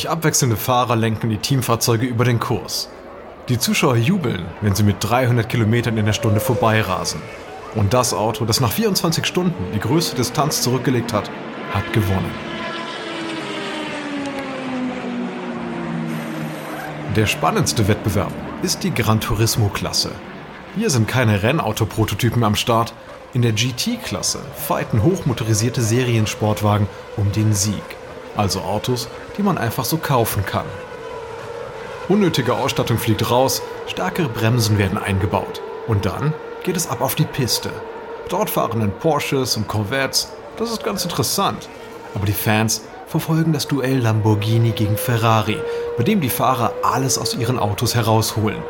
Sich abwechselnde Fahrer lenken die Teamfahrzeuge über den Kurs. Die Zuschauer jubeln, wenn sie mit 300 Kilometern in der Stunde vorbeirasen. Und das Auto, das nach 24 Stunden die größte Distanz zurückgelegt hat, hat gewonnen. Der spannendste Wettbewerb ist die Gran Turismo-Klasse. Hier sind keine Rennauto-Prototypen am Start. In der GT-Klasse fighten hochmotorisierte Seriensportwagen um den Sieg. Also Autos, die man einfach so kaufen kann. Unnötige Ausstattung fliegt raus, stärkere Bremsen werden eingebaut. Und dann geht es ab auf die Piste. Dort fahren dann Porsches und Corvettes. Das ist ganz interessant. Aber die Fans verfolgen das Duell Lamborghini gegen Ferrari, bei dem die Fahrer alles aus ihren Autos herausholen.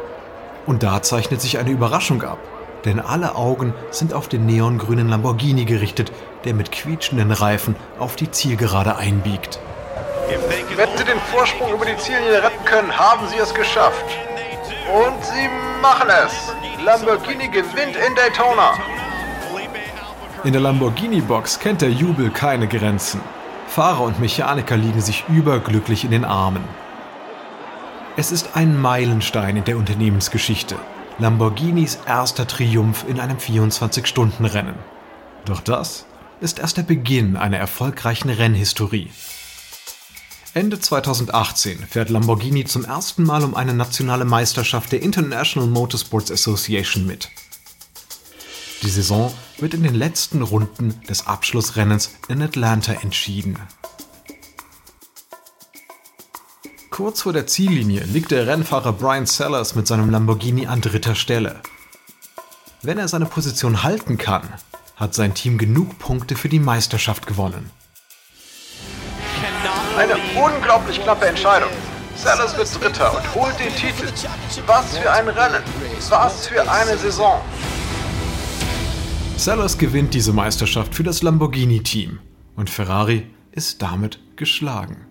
Und da zeichnet sich eine Überraschung ab, denn alle Augen sind auf den neongrünen Lamborghini gerichtet, der mit quietschenden Reifen auf die Zielgerade einbiegt. Wenn Sie den Vorsprung über die Ziellinie retten können, haben Sie es geschafft. Und Sie machen es. Lamborghini gewinnt in Daytona. In der Lamborghini-Box kennt der Jubel keine Grenzen. Fahrer und Mechaniker liegen sich überglücklich in den Armen. Es ist ein Meilenstein in der Unternehmensgeschichte. Lamborghinis erster Triumph in einem 24-Stunden-Rennen. Doch das ist erst der Beginn einer erfolgreichen Rennhistorie. Ende 2018 fährt Lamborghini zum ersten Mal um eine nationale Meisterschaft der International Motorsports Association mit. Die Saison wird in den letzten Runden des Abschlussrennens in Atlanta entschieden. Kurz vor der Ziellinie liegt der Rennfahrer Brian Sellers mit seinem Lamborghini an dritter Stelle. Wenn er seine Position halten kann, hat sein Team genug Punkte für die Meisterschaft gewonnen. Eine unglaublich knappe Entscheidung. Sellers wird Dritter und holt den Titel. Was für ein Rennen. Was für eine Saison. Sellers gewinnt diese Meisterschaft für das Lamborghini-Team und Ferrari ist damit geschlagen.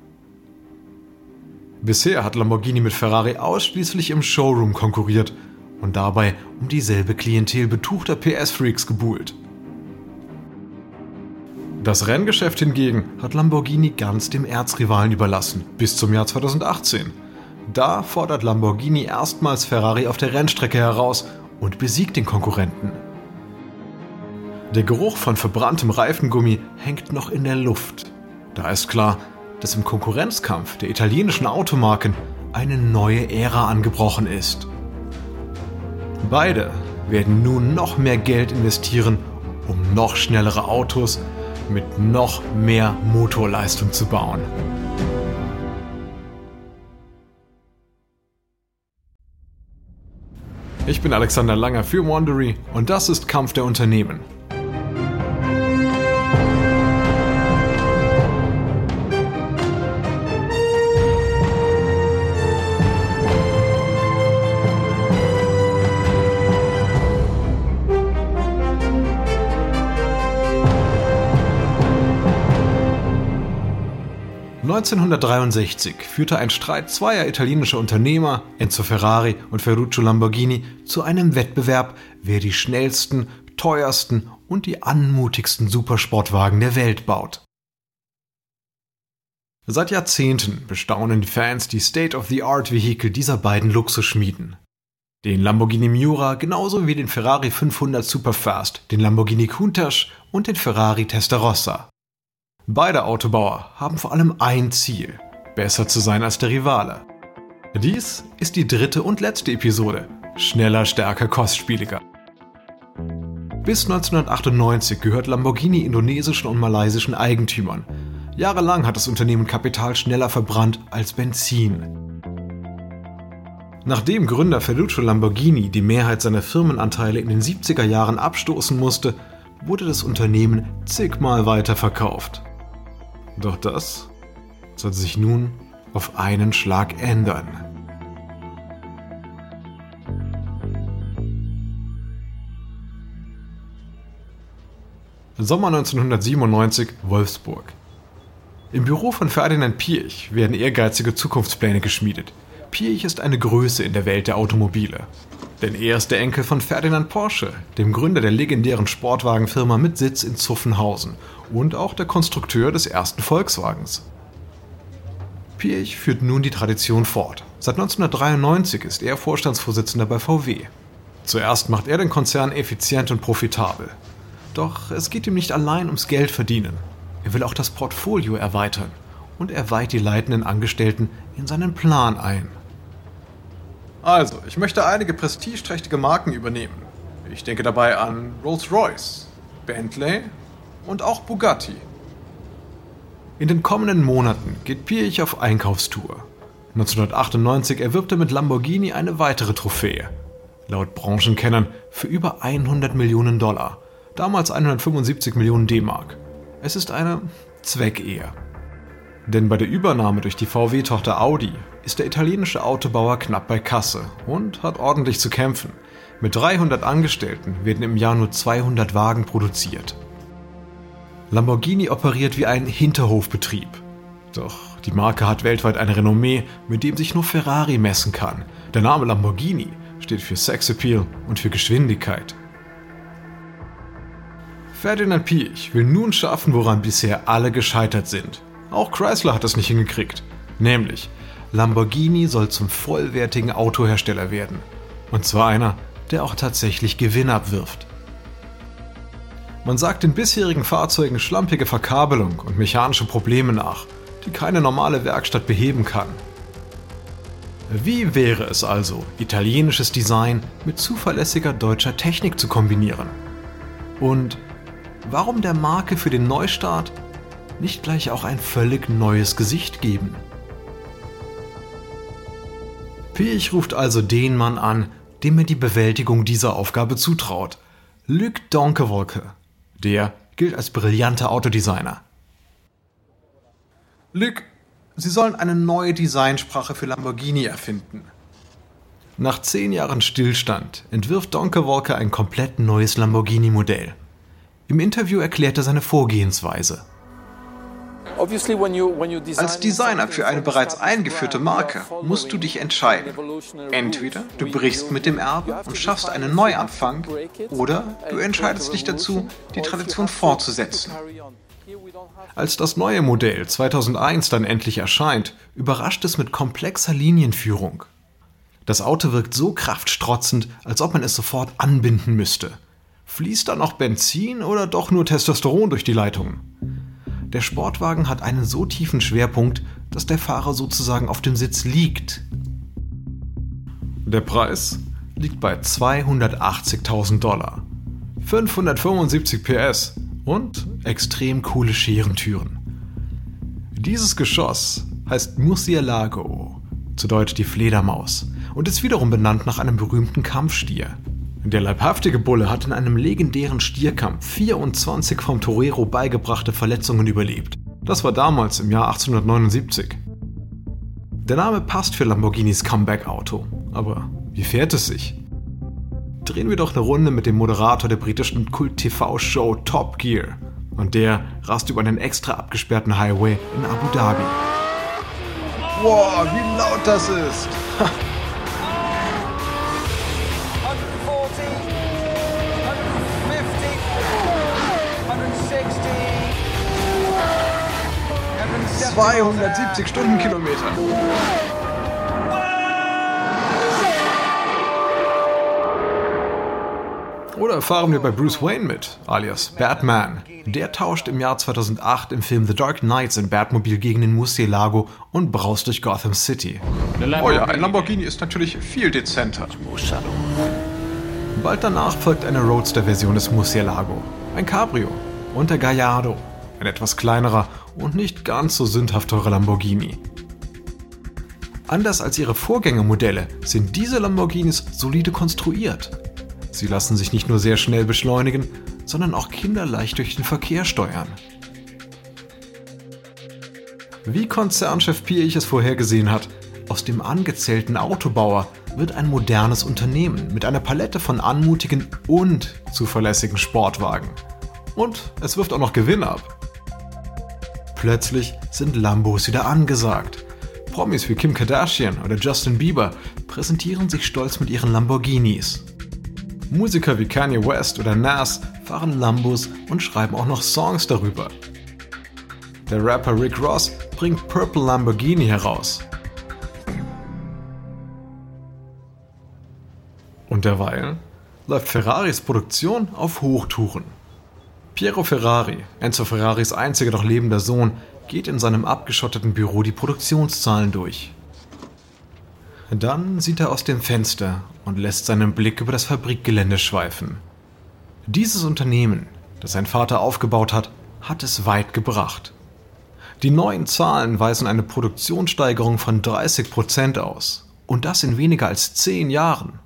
Bisher hat Lamborghini mit Ferrari ausschließlich im Showroom konkurriert und dabei um dieselbe Klientel betuchter PS-Freaks gebuhlt. Das Renngeschäft hingegen hat Lamborghini ganz dem Erzrivalen überlassen, bis zum Jahr 2018. Da fordert Lamborghini erstmals Ferrari auf der Rennstrecke heraus und besiegt den Konkurrenten. Der Geruch von verbranntem Reifengummi hängt noch in der Luft. Da ist klar, dass im Konkurrenzkampf der italienischen Automarken eine neue Ära angebrochen ist. Beide werden nun noch mehr Geld investieren, um noch schnellere Autos mit noch mehr Motorleistung zu bauen. Ich bin Alexander Langer für Wandery und das ist Kampf der Unternehmen. 1963 führte ein Streit zweier italienischer Unternehmer, Enzo Ferrari und Ferruccio Lamborghini, zu einem Wettbewerb, wer die schnellsten, teuersten und die anmutigsten Supersportwagen der Welt baut. Seit Jahrzehnten bestaunen die Fans die State-of-the-Art-Vehikel dieser beiden Luxusschmieden. Den Lamborghini Miura genauso wie den Ferrari 500 Superfast, den Lamborghini Countach und den Ferrari Testarossa. Beide Autobauer haben vor allem ein Ziel, besser zu sein als der Rivale. Dies ist die dritte und letzte Episode, schneller, stärker, kostspieliger. Bis 1998 gehört Lamborghini indonesischen und malaysischen Eigentümern. Jahrelang hat das Unternehmen Kapital schneller verbrannt als Benzin. Nachdem Gründer Ferruccio Lamborghini die Mehrheit seiner Firmenanteile in den 70er Jahren abstoßen musste, wurde das Unternehmen zigmal weiterverkauft. Doch das soll sich nun auf einen Schlag ändern. Sommer 1997 Wolfsburg. Im Büro von Ferdinand Piech werden ehrgeizige Zukunftspläne geschmiedet. Piech ist eine Größe in der Welt der Automobile. Denn er ist der Enkel von Ferdinand Porsche, dem Gründer der legendären Sportwagenfirma mit Sitz in Zuffenhausen und auch der Konstrukteur des ersten Volkswagens. Piech führt nun die Tradition fort. Seit 1993 ist er Vorstandsvorsitzender bei VW. Zuerst macht er den Konzern effizient und profitabel. Doch es geht ihm nicht allein ums Geld verdienen. Er will auch das Portfolio erweitern und er weiht die leitenden Angestellten in seinen Plan ein. Also, ich möchte einige prestigeträchtige Marken übernehmen. Ich denke dabei an Rolls-Royce, Bentley und auch Bugatti. In den kommenden Monaten geht Piech auf Einkaufstour. 1998 erwirbt er mit Lamborghini eine weitere Trophäe. Laut Branchenkennern für über 100 Millionen Dollar, damals 175 Millionen D-Mark. Es ist eine Zweckehe. Denn bei der Übernahme durch die VW-Tochter Audi ist der italienische Autobauer knapp bei Kasse und hat ordentlich zu kämpfen. Mit 300 Angestellten werden im Jahr nur 200 Wagen produziert. Lamborghini operiert wie ein Hinterhofbetrieb. Doch die Marke hat weltweit ein Renommee, mit dem sich nur Ferrari messen kann. Der Name Lamborghini steht für Sexappeal und für Geschwindigkeit. Ferdinand Piech will nun schaffen, woran bisher alle gescheitert sind. Auch Chrysler hat es nicht hingekriegt. Nämlich, Lamborghini soll zum vollwertigen Autohersteller werden. Und zwar einer, der auch tatsächlich Gewinn abwirft. Man sagt den bisherigen Fahrzeugen schlampige Verkabelung und mechanische Probleme nach, die keine normale Werkstatt beheben kann. Wie wäre es also, italienisches Design mit zuverlässiger deutscher Technik zu kombinieren? Und warum der Marke für den Neustart nicht gleich auch ein völlig neues Gesicht geben? Piech ruft also den Mann an, dem er die Bewältigung dieser Aufgabe zutraut. Luc Donkewolke. Der gilt als brillanter Autodesigner. Luc, Sie sollen eine neue Designsprache für Lamborghini erfinden. Nach zehn Jahren Stillstand entwirft Donkewolke ein komplett neues Lamborghini-Modell. Im Interview erklärt er seine Vorgehensweise. Als Designer für eine bereits eingeführte Marke musst du dich entscheiden. Entweder du brichst mit dem Erbe und schaffst einen Neuanfang, oder du entscheidest dich dazu, die Tradition fortzusetzen. Als das neue Modell 2001 dann endlich erscheint, überrascht es mit komplexer Linienführung. Das Auto wirkt so kraftstrotzend, als ob man es sofort anbinden müsste. Fließt da noch Benzin oder doch nur Testosteron durch die Leitungen? Der Sportwagen hat einen so tiefen Schwerpunkt, dass der Fahrer sozusagen auf dem Sitz liegt. Der Preis liegt bei 280.000 Dollar, 575 PS und extrem coole Scherentüren. Dieses Geschoss heißt Murcielago, zu Deutsch die Fledermaus, und ist wiederum benannt nach einem berühmten Kampfstier. Der leibhaftige Bulle hat in einem legendären Stierkampf 24 vom Torero beigebrachte Verletzungen überlebt. Das war damals im Jahr 1879. Der Name passt für Lamborghinis Comeback-Auto, aber wie fährt es sich? Drehen wir doch eine Runde mit dem Moderator der britischen Kult-TV-Show Top Gear. Und der rast über einen extra abgesperrten Highway in Abu Dhabi. Wow, wie laut das ist! 270 Stundenkilometer. Oder fahren wir bei Bruce Wayne mit, alias Batman. Der tauscht im Jahr 2008 im Film The Dark Knight sein Batmobil gegen den Murcielago und braust durch Gotham City. Oh ja, ein Lamborghini ist natürlich viel dezenter. Bald danach folgt eine Roadster-Version des Murcielago, ein Cabrio und der Gallardo, ein etwas kleinerer und nicht ganz so sündhaft teurer Lamborghini. Anders als ihre Vorgängermodelle sind diese Lamborghinis solide konstruiert. Sie lassen sich nicht nur sehr schnell beschleunigen, sondern auch kinderleicht durch den Verkehr steuern. Wie Konzernchef Piech es vorhergesehen hat, aus dem angezählten Autobauer wird ein modernes Unternehmen mit einer Palette von anmutigen und zuverlässigen Sportwagen. Und es wirft auch noch Gewinn ab. Plötzlich sind Lambos wieder angesagt. Promis wie Kim Kardashian oder Justin Bieber präsentieren sich stolz mit ihren Lamborghinis. Musiker wie Kanye West oder Nas fahren Lambos und schreiben auch noch Songs darüber. Der Rapper Rick Ross bringt Purple Lamborghini heraus. Und derweil läuft Ferraris Produktion auf Hochtouren. Piero Ferrari, Enzo Ferraris einziger noch lebender Sohn, geht in seinem abgeschotteten Büro die Produktionszahlen durch. Dann sieht er aus dem Fenster und lässt seinen Blick über das Fabrikgelände schweifen. Dieses Unternehmen, das sein Vater aufgebaut hat, hat es weit gebracht. Die neuen Zahlen weisen eine Produktionssteigerung von 30 Prozent aus. Und das in weniger als zehn Jahren.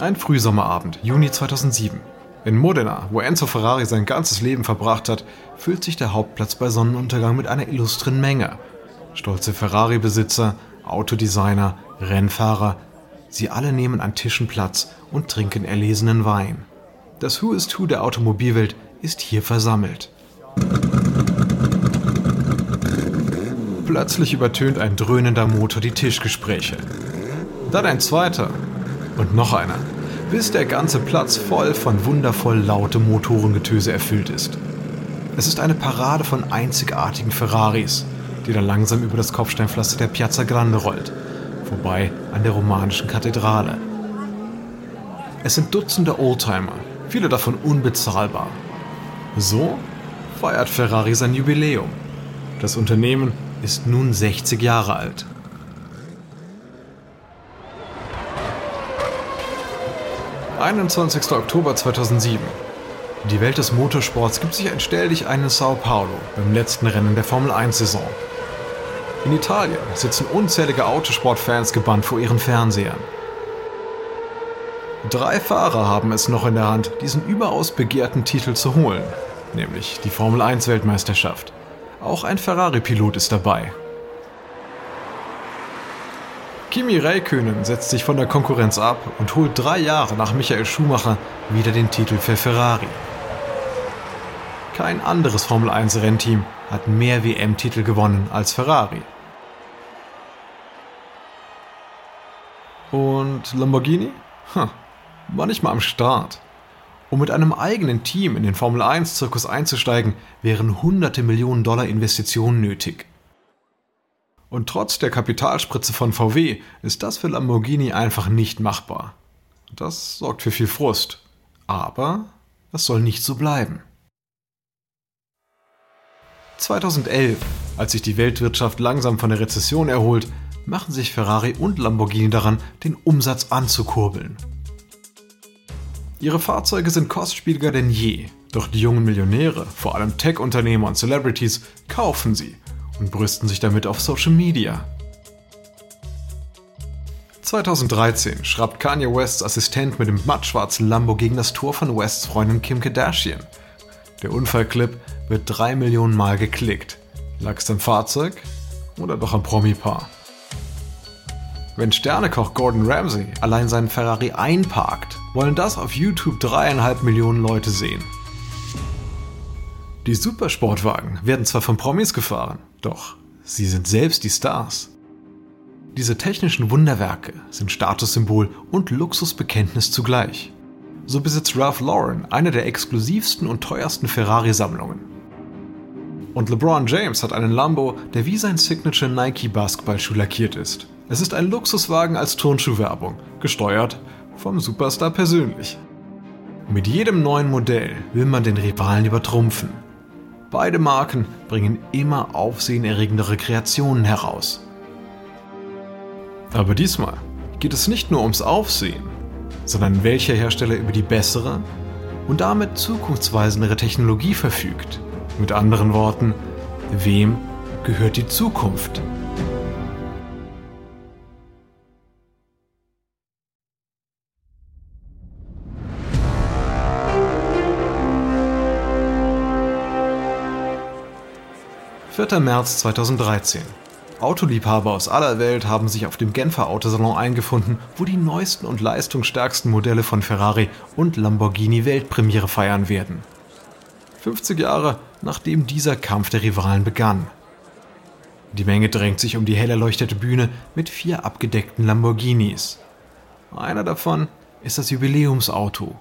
Ein Frühsommerabend, Juni 2007. In Modena, wo Enzo Ferrari sein ganzes Leben verbracht hat, füllt sich der Hauptplatz bei Sonnenuntergang mit einer illustren Menge. Stolze Ferrari-Besitzer, Autodesigner, Rennfahrer, sie alle nehmen an Tischen Platz und trinken erlesenen Wein. Das Who is Who der Automobilwelt ist hier versammelt. Plötzlich übertönt ein dröhnender Motor die Tischgespräche. Dann ein zweiter und noch einer, bis der ganze Platz voll von wundervoll lautem Motorengetöse erfüllt ist. Es ist eine Parade von einzigartigen Ferraris, die da langsam über das Kopfsteinpflaster der Piazza Grande rollt, vorbei an der romanischen Kathedrale. Es sind Dutzende Oldtimer, viele davon unbezahlbar. So feiert Ferrari sein Jubiläum. Das Unternehmen ist nun 60 Jahre alt. »21. Oktober 2007. Die Welt des Motorsports gibt sich ein Stelldich ein in Sao Paulo beim letzten Rennen der Formel 1-Saison. In Italien sitzen unzählige Autosportfans gebannt vor ihren Fernsehern. Drei Fahrer haben es noch in der Hand, diesen überaus begehrten Titel zu holen, nämlich die Formel 1 Weltmeisterschaft. Auch ein Ferrari-Pilot ist dabei. Kimi Räikkönen setzt sich von der Konkurrenz ab und holt drei Jahre nach Michael Schumacher wieder den Titel für Ferrari. Kein anderes Formel 1 Rennteam hat mehr WM-Titel gewonnen als Ferrari. Und Lamborghini? Hm, war nicht mal am Start. Um mit einem eigenen Team in den Formel 1-Zirkus einzusteigen, wären hunderte Millionen Dollar Investitionen nötig. Und trotz der Kapitalspritze von VW ist das für Lamborghini einfach nicht machbar. Das sorgt für viel Frust. Aber das soll nicht so bleiben. 2011, als sich die Weltwirtschaft langsam von der Rezession erholt, machen sich Ferrari und Lamborghini daran, den Umsatz anzukurbeln. Ihre Fahrzeuge sind kostspieliger denn je, doch die jungen Millionäre, vor allem Tech-Unternehmer und Celebrities, kaufen sie und brüsten sich damit auf Social Media. 2013 schraubt Kanye Wests Assistent mit dem mattschwarzen Lambo gegen das Tor von Wests Freundin Kim Kardashian. Der Unfallclip wird drei Millionen Mal geklickt. Lag's am Fahrzeug oder doch am Promi-Paar? Wenn Sternekoch Gordon Ramsay allein seinen Ferrari einparkt, wollen das auf YouTube dreieinhalb Millionen Leute sehen. Die Supersportwagen werden zwar von Promis gefahren, doch sie sind selbst die Stars. Diese technischen Wunderwerke sind Statussymbol und Luxusbekenntnis zugleich. So besitzt Ralph Lauren eine der exklusivsten und teuersten Ferrari-Sammlungen. Und LeBron James hat einen Lambo, der wie sein Signature Nike Basketballschuh lackiert ist. Es ist ein Luxuswagen als Turnschuhwerbung, gesteuert vom Superstar persönlich. Mit jedem neuen Modell will man den Rivalen übertrumpfen. Beide Marken bringen immer aufsehenerregendere Kreationen heraus. Aber diesmal geht es nicht nur ums Aufsehen, sondern welcher Hersteller über die bessere und damit zukunftsweisendere Technologie verfügt. Mit anderen Worten, wem gehört die Zukunft? 4. März 2013. Autoliebhaber aus aller Welt haben sich auf dem Genfer Autosalon eingefunden, wo die neuesten und leistungsstärksten Modelle von Ferrari und Lamborghini Weltpremiere feiern werden. 50 Jahre nachdem dieser Kampf der Rivalen begann. Die Menge drängt sich um die hell erleuchtete Bühne mit vier abgedeckten Lamborghinis. Einer davon ist das Jubiläumsauto.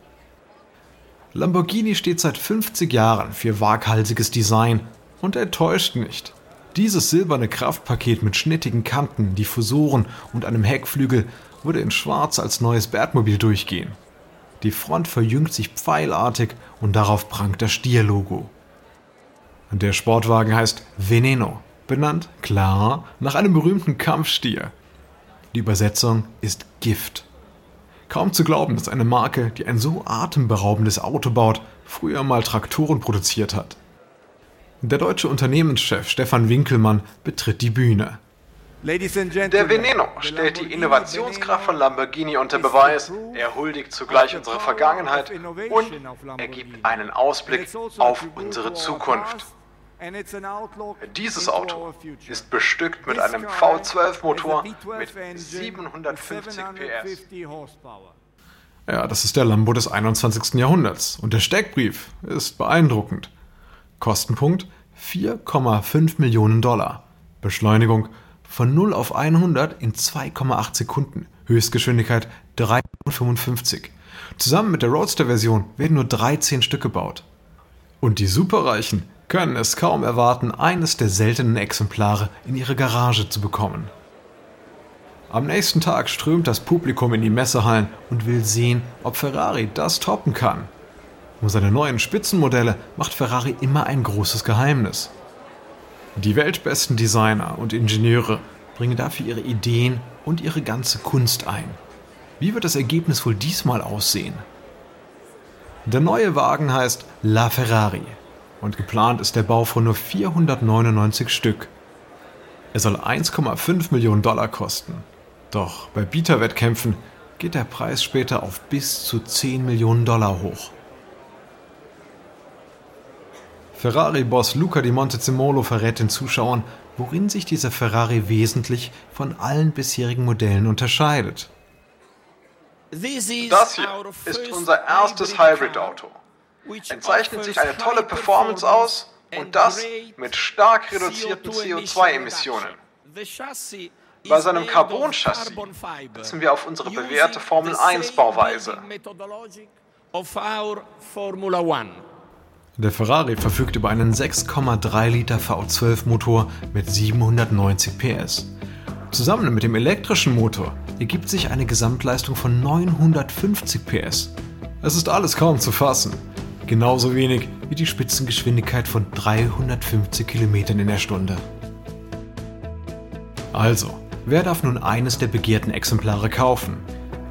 Lamborghini steht seit 50 Jahren für waghalsiges Design und er täuscht nicht. Dieses silberne Kraftpaket mit schnittigen Kanten, Diffusoren und einem Heckflügel würde in Schwarz als neues Batmobil durchgehen. Die Front verjüngt sich pfeilartig und darauf prangt das Stierlogo. Der Sportwagen heißt Veneno, benannt, klar, nach einem berühmten Kampfstier. Die Übersetzung ist Gift. Kaum zu glauben, dass eine Marke, die ein so atemberaubendes Auto baut, früher mal Traktoren produziert hat. Der deutsche Unternehmenschef Stefan Winkelmann betritt die Bühne. Der Veneno stellt die Innovationskraft von Lamborghini unter Beweis, er huldigt zugleich unserer Vergangenheit und er gibt einen Ausblick auf unsere Zukunft. Dieses Auto ist bestückt mit einem V12-Motor mit 750 PS. Ja, das ist der Lambo des 21. Jahrhunderts und der Steckbrief ist beeindruckend. Kostenpunkt 4,5 Millionen Dollar. Beschleunigung von 0 auf 100 in 2,8 Sekunden. Höchstgeschwindigkeit 355. Zusammen mit der Roadster-Version werden nur 13 Stück gebaut. Und die Superreichen können es kaum erwarten, eines der seltenen Exemplare in ihre Garage zu bekommen. Am nächsten Tag strömt das Publikum in die Messehallen und will sehen, ob Ferrari das toppen kann. Um seine neuen Spitzenmodelle macht Ferrari immer ein großes Geheimnis. Die weltbesten Designer und Ingenieure bringen dafür ihre Ideen und ihre ganze Kunst ein. Wie wird das Ergebnis wohl diesmal aussehen? Der neue Wagen heißt La Ferrari und geplant ist der Bau von nur 499 Stück. Er soll 1,5 Millionen Dollar kosten. Doch bei Bieterwettkämpfen geht der Preis später auf bis zu 10 Millionen Dollar hoch. Ferrari-Boss Luca di Montezemolo verrät den Zuschauern, worin sich dieser Ferrari wesentlich von allen bisherigen Modellen unterscheidet. Das hier ist unser erstes Hybrid-Auto. Es zeichnet sich eine tolle Performance aus und das mit stark reduzierten CO2-Emissionen. Bei seinem Carbon-Chassis setzen wir auf unsere bewährte Formel-1-Bauweise. Der Ferrari verfügt über einen 6,3 Liter V12 Motor mit 790 PS. Zusammen mit dem elektrischen Motor ergibt sich eine Gesamtleistung von 950 PS. Es ist alles kaum zu fassen. Genauso wenig wie die Spitzengeschwindigkeit von 350 km in der Stunde. Also, wer darf nun eines der begehrten Exemplare kaufen?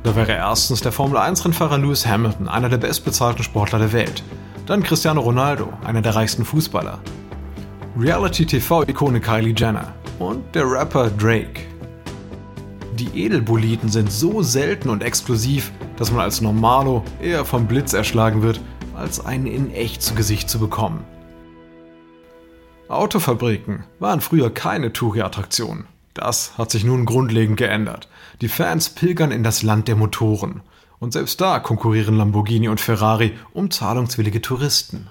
Da wäre erstens der Formel 1-Rennfahrer Lewis Hamilton, einer der bestbezahlten Sportler der Welt. Dann Cristiano Ronaldo, einer der reichsten Fußballer. Reality-TV-Ikone Kylie Jenner und der Rapper Drake. Die Edelboliden sind so selten und exklusiv, dass man als Normalo eher vom Blitz erschlagen wird als einen in echt zu Gesicht zu bekommen. Autofabriken waren früher keine Touri-Attraktion. Das hat sich nun grundlegend geändert. Die Fans pilgern in das Land der Motoren. Und selbst da konkurrieren Lamborghini und Ferrari um zahlungswillige Touristen.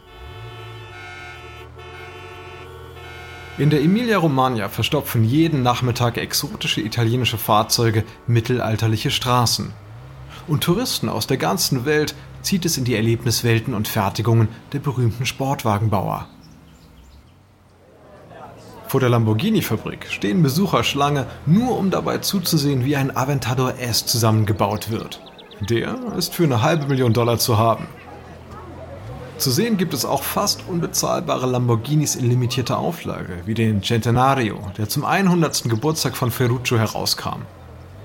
In der Emilia-Romagna verstopfen jeden Nachmittag exotische italienische Fahrzeuge mittelalterliche Straßen. Und Touristen aus der ganzen Welt zieht es in die Erlebniswelten und Fertigungen der berühmten Sportwagenbauer. Vor der Lamborghini-Fabrik stehen Besucher Schlange, nur um dabei zuzusehen, wie ein Aventador S zusammengebaut wird. Der ist für eine halbe Million Dollar zu haben. Zu sehen gibt es auch fast unbezahlbare Lamborghinis in limitierter Auflage, wie den Centenario, der zum 100. Geburtstag von Ferruccio herauskam.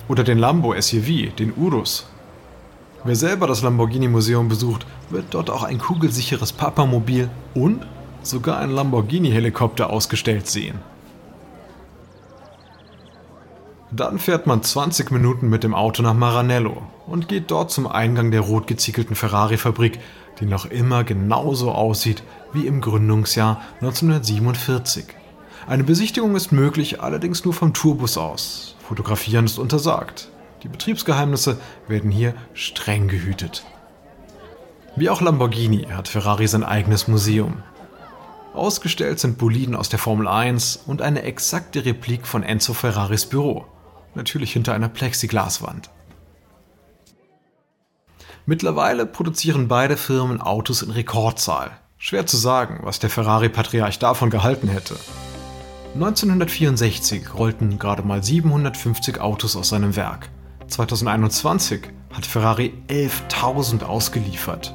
Oder den Lambo SUV, den Urus, Wer selber das Lamborghini Museum besucht, wird dort auch ein kugelsicheres Papamobil und sogar ein Lamborghini-Helikopter ausgestellt sehen. Dann fährt man 20 Minuten mit dem Auto nach Maranello und geht dort zum Eingang der rot geziegelten Ferrari-Fabrik, die noch immer genauso aussieht wie im Gründungsjahr 1947. Eine Besichtigung ist möglich, allerdings nur vom Tourbus aus. Fotografieren ist untersagt. Die Betriebsgeheimnisse werden hier streng gehütet. Wie auch Lamborghini hat Ferrari sein eigenes Museum. Ausgestellt sind Boliden aus der Formel 1 und eine exakte Replik von Enzo Ferraris Büro, natürlich hinter einer Plexiglaswand. Mittlerweile produzieren beide Firmen Autos in Rekordzahl. Schwer zu sagen, was der Ferrari-Patriarch davon gehalten hätte. 1964 rollten gerade mal 750 Autos aus seinem Werk. 2021 hat Ferrari 11.000 ausgeliefert.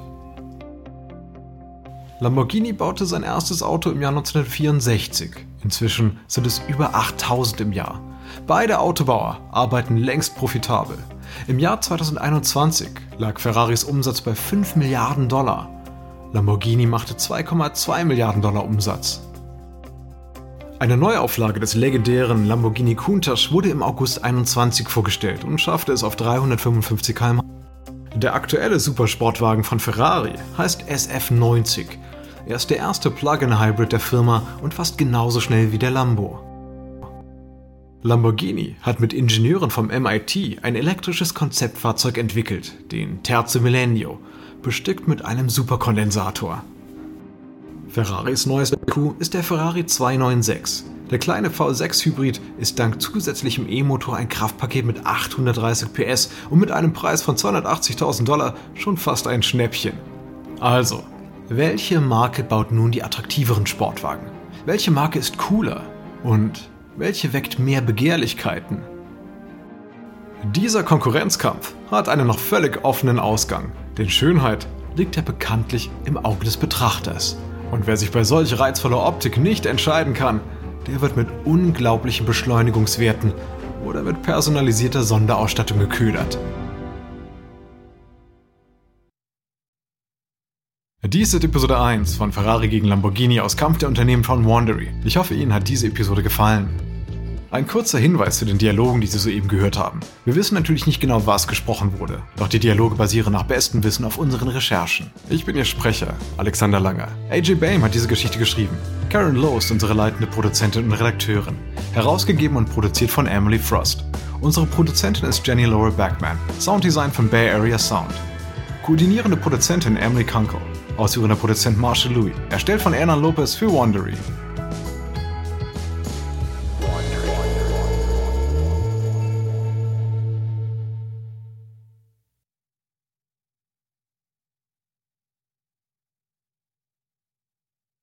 Lamborghini baute sein erstes Auto im Jahr 1964. Inzwischen sind es über 8000 im Jahr. Beide Autobauer arbeiten längst profitabel. Im Jahr 2021 lag Ferraris Umsatz bei 5 Milliarden Dollar. Lamborghini machte 2,2 Milliarden Dollar Umsatz. Eine Neuauflage des legendären Lamborghini Countach wurde im August 21 vorgestellt und schaffte es auf 355 km. Der aktuelle Supersportwagen von Ferrari heißt SF90. Er ist der erste Plug-in-Hybrid der Firma und fast genauso schnell wie der Lambo. Lamborghini hat mit Ingenieuren vom MIT ein elektrisches Konzeptfahrzeug entwickelt, den Terzo Millennio, bestückt mit einem Superkondensator. Ferraris neues Coup ist der Ferrari 296. Der kleine V6-Hybrid ist dank zusätzlichem E-Motor ein Kraftpaket mit 830 PS und mit einem Preis von 280.000 Dollar schon fast ein Schnäppchen. Also, welche Marke baut nun die attraktiveren Sportwagen? Welche Marke ist cooler? Und welche weckt mehr Begehrlichkeiten? Dieser Konkurrenzkampf hat einen noch völlig offenen Ausgang, denn Schönheit liegt ja bekanntlich im Auge des Betrachters. Und wer sich bei solch reizvoller Optik nicht entscheiden kann, der wird mit unglaublichen Beschleunigungswerten oder mit personalisierter Sonderausstattung geködert. Dies ist Episode 1 von Ferrari gegen Lamborghini aus Kampf der Unternehmen von Wandery. Ich hoffe, Ihnen hat diese Episode gefallen. Ein kurzer Hinweis zu den Dialogen, die Sie soeben gehört haben. Wir wissen natürlich nicht genau, was gesprochen wurde, doch die Dialoge basieren nach bestem Wissen auf unseren Recherchen. Ich bin Ihr Sprecher, Alexander Langer. AJ Bame hat diese Geschichte geschrieben. Karen Lowe ist unsere leitende Produzentin und Redakteurin. Herausgegeben und produziert von Emily Frost. Unsere Produzentin ist Jenny Laura Backman. Sounddesign von Bay Area Sound. Koordinierende Produzentin Emily Kunkel. Ausführender Produzent Marshall Louis. Erstellt von Erna Lopez für Wandery.